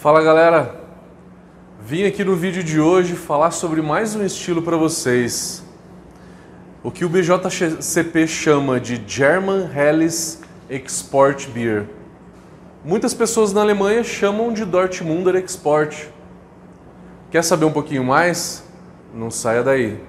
Fala galera, vim aqui no vídeo de hoje falar sobre mais um estilo para vocês. O que o BJCP chama de German Helles Export Beer. Muitas pessoas na Alemanha chamam de Dortmunder Export. Quer saber um pouquinho mais? Não saia daí.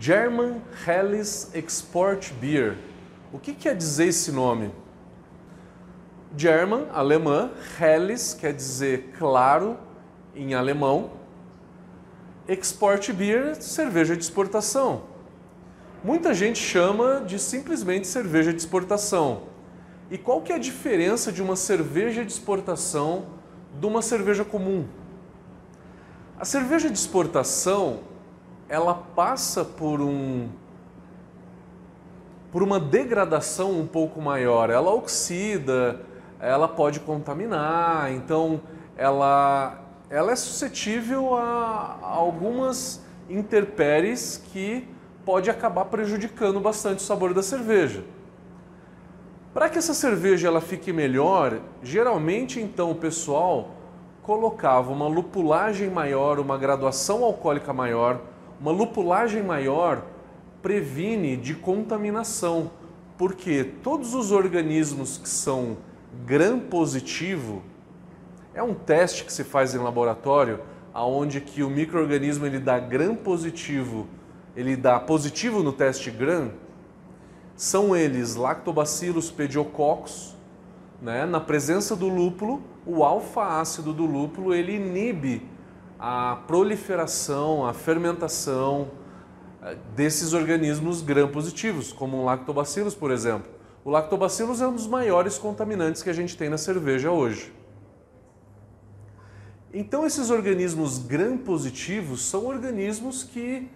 German Helles Export Beer. O que quer dizer esse nome? German, alemã, Helles quer dizer claro em alemão. Export Beer, cerveja de exportação. Muita gente chama de simplesmente cerveja de exportação. E qual que é a diferença de uma cerveja de exportação de uma cerveja comum? A cerveja de exportação ela passa por um por uma degradação um pouco maior. Ela oxida, ela pode contaminar, então ela ela é suscetível a algumas intempéries que pode acabar prejudicando bastante o sabor da cerveja. Para que essa cerveja ela fique melhor, geralmente então o pessoal colocava uma lupulagem maior, uma graduação alcoólica maior, uma lupulagem maior previne de contaminação, porque todos os organismos que são gram positivo é um teste que se faz em laboratório, aonde que o microorganismo ele dá gram positivo, ele dá positivo no teste gram, são eles Lactobacillus pediococcus, né? Na presença do lúpulo, o alfa-ácido do lúpulo ele inibe a proliferação, a fermentação eh, desses organismos gram-positivos, como o lactobacillus, por exemplo. O lactobacillus é um dos maiores contaminantes que a gente tem na cerveja hoje. Então, esses organismos gram-positivos são organismos que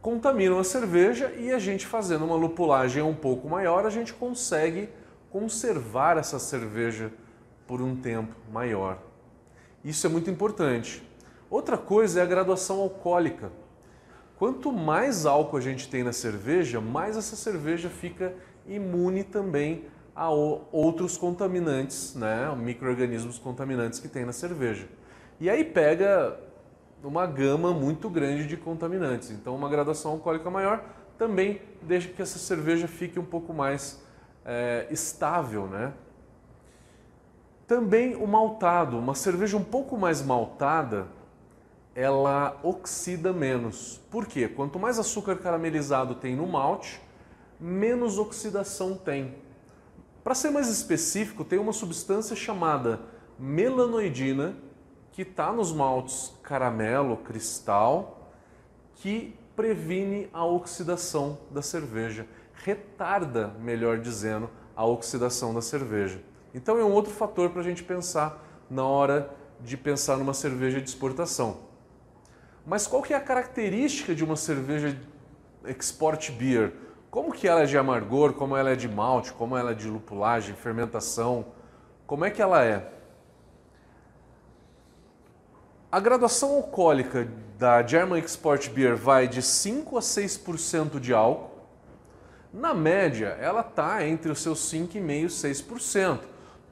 contaminam a cerveja e a gente fazendo uma lupulagem um pouco maior, a gente consegue conservar essa cerveja por um tempo maior. Isso é muito importante. Outra coisa é a graduação alcoólica. Quanto mais álcool a gente tem na cerveja, mais essa cerveja fica imune também a outros contaminantes, né, micro-organismos contaminantes que tem na cerveja. E aí pega uma gama muito grande de contaminantes. Então, uma graduação alcoólica maior também deixa que essa cerveja fique um pouco mais é, estável, né? Também o maltado, uma cerveja um pouco mais maltada, ela oxida menos. Por quê? Quanto mais açúcar caramelizado tem no malte, menos oxidação tem. Para ser mais específico, tem uma substância chamada melanoidina que está nos maltes caramelo, cristal, que previne a oxidação da cerveja, retarda, melhor dizendo, a oxidação da cerveja. Então é um outro fator para a gente pensar na hora de pensar numa cerveja de exportação. Mas qual que é a característica de uma cerveja export beer? Como que ela é de amargor, como ela é de malte, como ela é de lupulagem, fermentação? Como é que ela é? A graduação alcoólica da German Export Beer vai de 5 a 6% de álcool. Na média, ela está entre os seus 5,5% e 6%.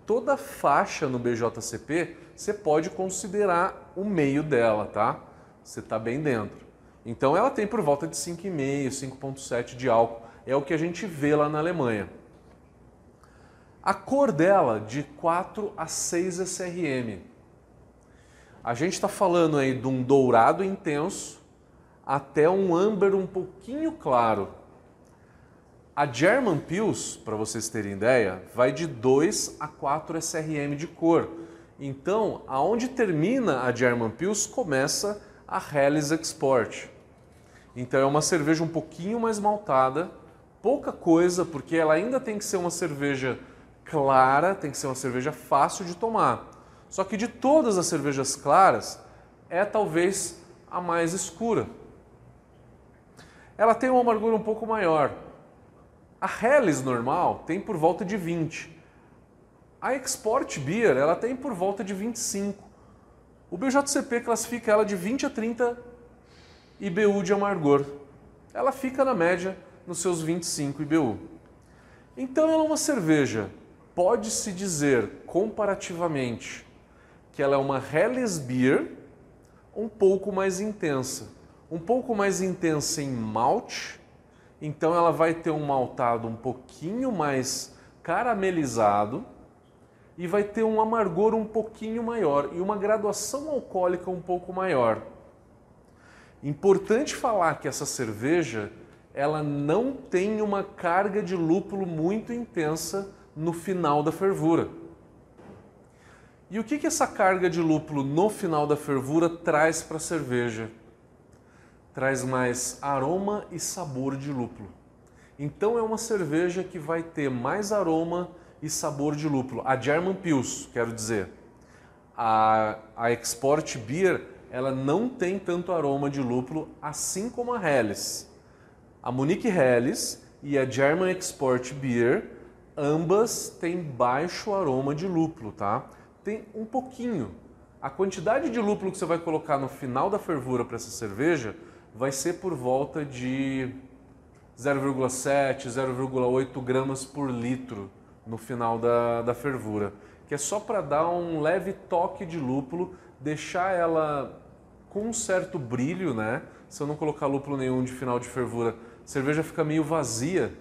Toda faixa no BJCP você pode considerar o meio dela, tá? Você está bem dentro. Então ela tem por volta de 5,5, 5,7 de álcool. É o que a gente vê lá na Alemanha. A cor dela de 4 a 6 SRM. A gente está falando aí de um dourado intenso até um âmbar um pouquinho claro. A German Pils, para vocês terem ideia, vai de 2 a 4 SRM de cor. Então, aonde termina a German Pils começa a Helles Export. Então é uma cerveja um pouquinho mais maltada, pouca coisa, porque ela ainda tem que ser uma cerveja clara, tem que ser uma cerveja fácil de tomar. Só que de todas as cervejas claras, é talvez a mais escura. Ela tem uma amargura um pouco maior. A Helles normal tem por volta de 20. A Export Beer ela tem por volta de 25. O BJCP classifica ela de 20 a 30 IBU de amargor. Ela fica na média nos seus 25 IBU. Então ela é uma cerveja, pode-se dizer comparativamente que ela é uma Helles Beer um pouco mais intensa. Um pouco mais intensa em malte, então ela vai ter um maltado um pouquinho mais caramelizado e vai ter um amargor um pouquinho maior e uma graduação alcoólica um pouco maior. Importante falar que essa cerveja ela não tem uma carga de lúpulo muito intensa no final da fervura. E o que, que essa carga de lúpulo no final da fervura traz para a cerveja? Traz mais aroma e sabor de lúpulo. Então é uma cerveja que vai ter mais aroma e sabor de lúpulo. A German Pils, quero dizer. A, a Export Beer, ela não tem tanto aroma de lúpulo, assim como a Helles. A Munich Helles e a German Export Beer, ambas têm baixo aroma de lúpulo, tá? Tem um pouquinho. A quantidade de lúpulo que você vai colocar no final da fervura para essa cerveja vai ser por volta de 0,7, 0,8 gramas por litro no final da, da fervura, que é só para dar um leve toque de lúpulo, deixar ela com um certo brilho, né? Se eu não colocar lúpulo nenhum de final de fervura, a cerveja fica meio vazia.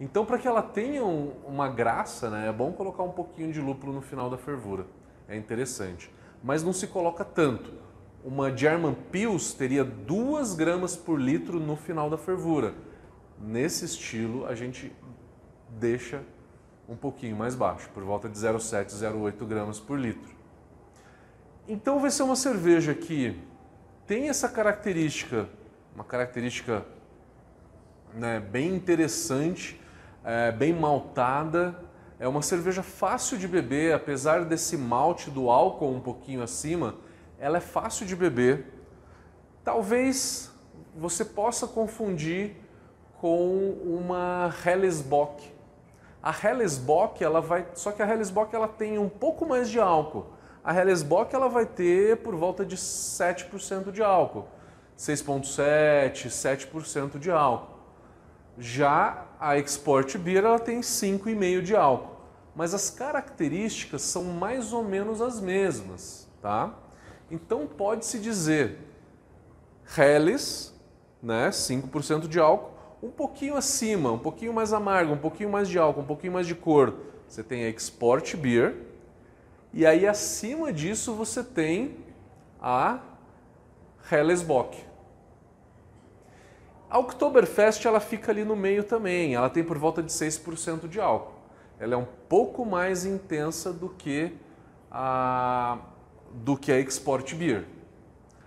Então, para que ela tenha um, uma graça, né, é bom colocar um pouquinho de lúpulo no final da fervura. É interessante. Mas não se coloca tanto. Uma German Pils teria 2 gramas por litro no final da fervura nesse estilo a gente deixa um pouquinho mais baixo, por volta de 0,7, 0,8 gramas por litro. Então vai ser uma cerveja que tem essa característica, uma característica né, bem interessante, é, bem maltada. É uma cerveja fácil de beber, apesar desse malte do álcool um pouquinho acima, ela é fácil de beber. Talvez você possa confundir com uma Hellesbock. A Hellesbock, ela vai, só que a Hellesbock ela tem um pouco mais de álcool. A Hellesbock ela vai ter por volta de 7% de álcool. 6.7, 7% de álcool. Já a Export Beer ela tem 5,5 de álcool. Mas as características são mais ou menos as mesmas, tá? Então pode-se dizer Helles, né, 5% de álcool, um pouquinho acima, um pouquinho mais amargo, um pouquinho mais de álcool, um pouquinho mais de cor, você tem a Export Beer. E aí acima disso você tem a Hellesbock. A Oktoberfest ela fica ali no meio também, ela tem por volta de 6% de álcool. Ela é um pouco mais intensa do que a do que a Export Beer.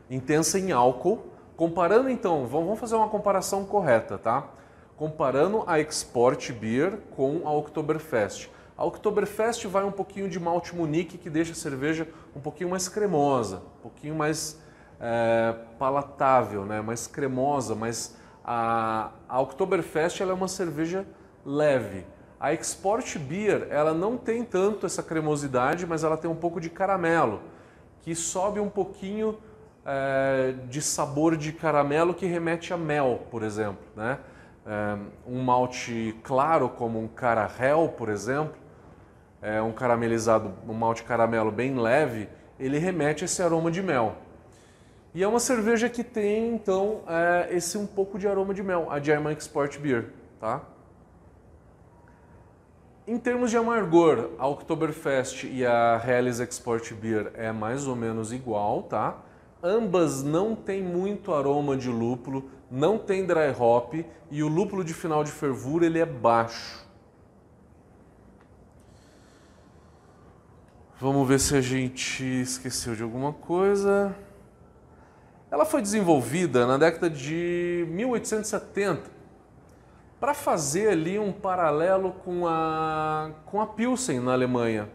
Intensa em álcool, Comparando então, vamos fazer uma comparação correta, tá? Comparando a Export Beer com a Oktoberfest. A Oktoberfest vai um pouquinho de malte Munique que deixa a cerveja um pouquinho mais cremosa, um pouquinho mais é, palatável, né? mais cremosa, mas a, a Oktoberfest ela é uma cerveja leve. A Export Beer ela não tem tanto essa cremosidade, mas ela tem um pouco de caramelo, que sobe um pouquinho é, de sabor de caramelo que remete a mel, por exemplo. Né? É, um malte claro, como um carahel, por exemplo, é, um caramelizado, um malte caramelo bem leve, ele remete a esse aroma de mel. E é uma cerveja que tem, então, é, esse um pouco de aroma de mel, a German Export Beer. Tá? Em termos de amargor, a Oktoberfest e a Helles Export Beer é mais ou menos igual, tá? Ambas não têm muito aroma de lúpulo, não tem dry hop e o lúpulo de final de fervura ele é baixo. Vamos ver se a gente esqueceu de alguma coisa. Ela foi desenvolvida na década de 1870 para fazer ali um paralelo com a, com a Pilsen na Alemanha.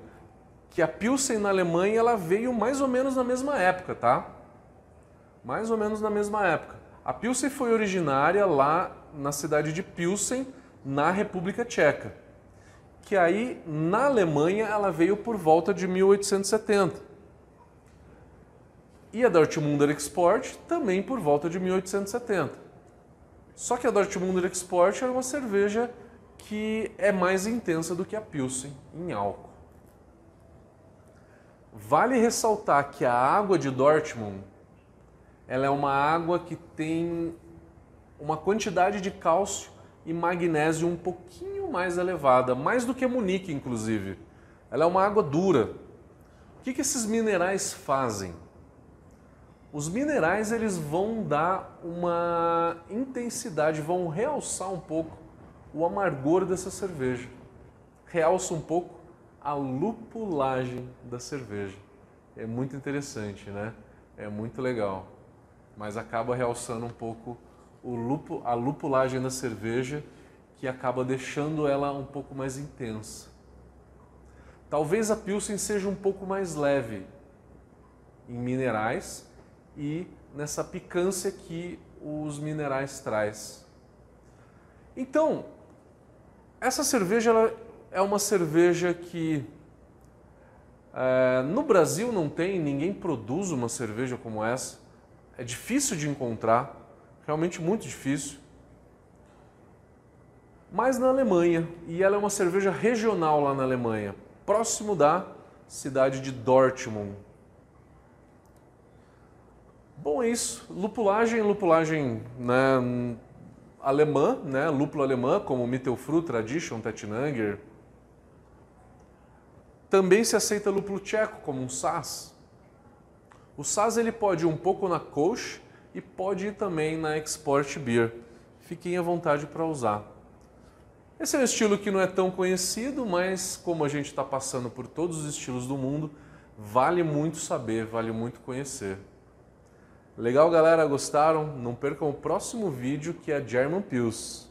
Que a Pilsen na Alemanha ela veio mais ou menos na mesma época, tá? Mais ou menos na mesma época. A Pilsen foi originária lá na cidade de Pilsen, na República Tcheca. que aí na Alemanha ela veio por volta de 1870. E a Dortmunder Export também por volta de 1870. Só que a Dortmunder Export era uma cerveja que é mais intensa do que a Pilsen em álcool. Vale ressaltar que a água de Dortmund ela é uma água que tem uma quantidade de cálcio e magnésio um pouquinho mais elevada, mais do que a Munique, inclusive. Ela é uma água dura. O que, que esses minerais fazem? Os minerais eles vão dar uma intensidade, vão realçar um pouco o amargor dessa cerveja. Realça um pouco a lupulagem da cerveja. É muito interessante, né? É muito legal. Mas acaba realçando um pouco o lupo, a lupulagem da cerveja, que acaba deixando ela um pouco mais intensa. Talvez a Pilsen seja um pouco mais leve em minerais e nessa picância que os minerais traz. Então, essa cerveja é uma cerveja que é, no Brasil não tem, ninguém produz uma cerveja como essa. É difícil de encontrar realmente muito difícil. Mas na Alemanha, e ela é uma cerveja regional lá na Alemanha, próximo da cidade de Dortmund. Bom, é isso. Lupulagem, lupulagem né, alemã, né, lúpulo alemã, como Mittelfru, Tradition, Tettnanger. Também se aceita lúpulo tcheco, como um Sass. O Sass ele pode ir um pouco na Kolsch e pode ir também na Export Beer. Fiquem à vontade para usar. Esse é um estilo que não é tão conhecido, mas como a gente está passando por todos os estilos do mundo, vale muito saber, vale muito conhecer. Legal, galera? Gostaram? Não percam o próximo vídeo que é German Pills.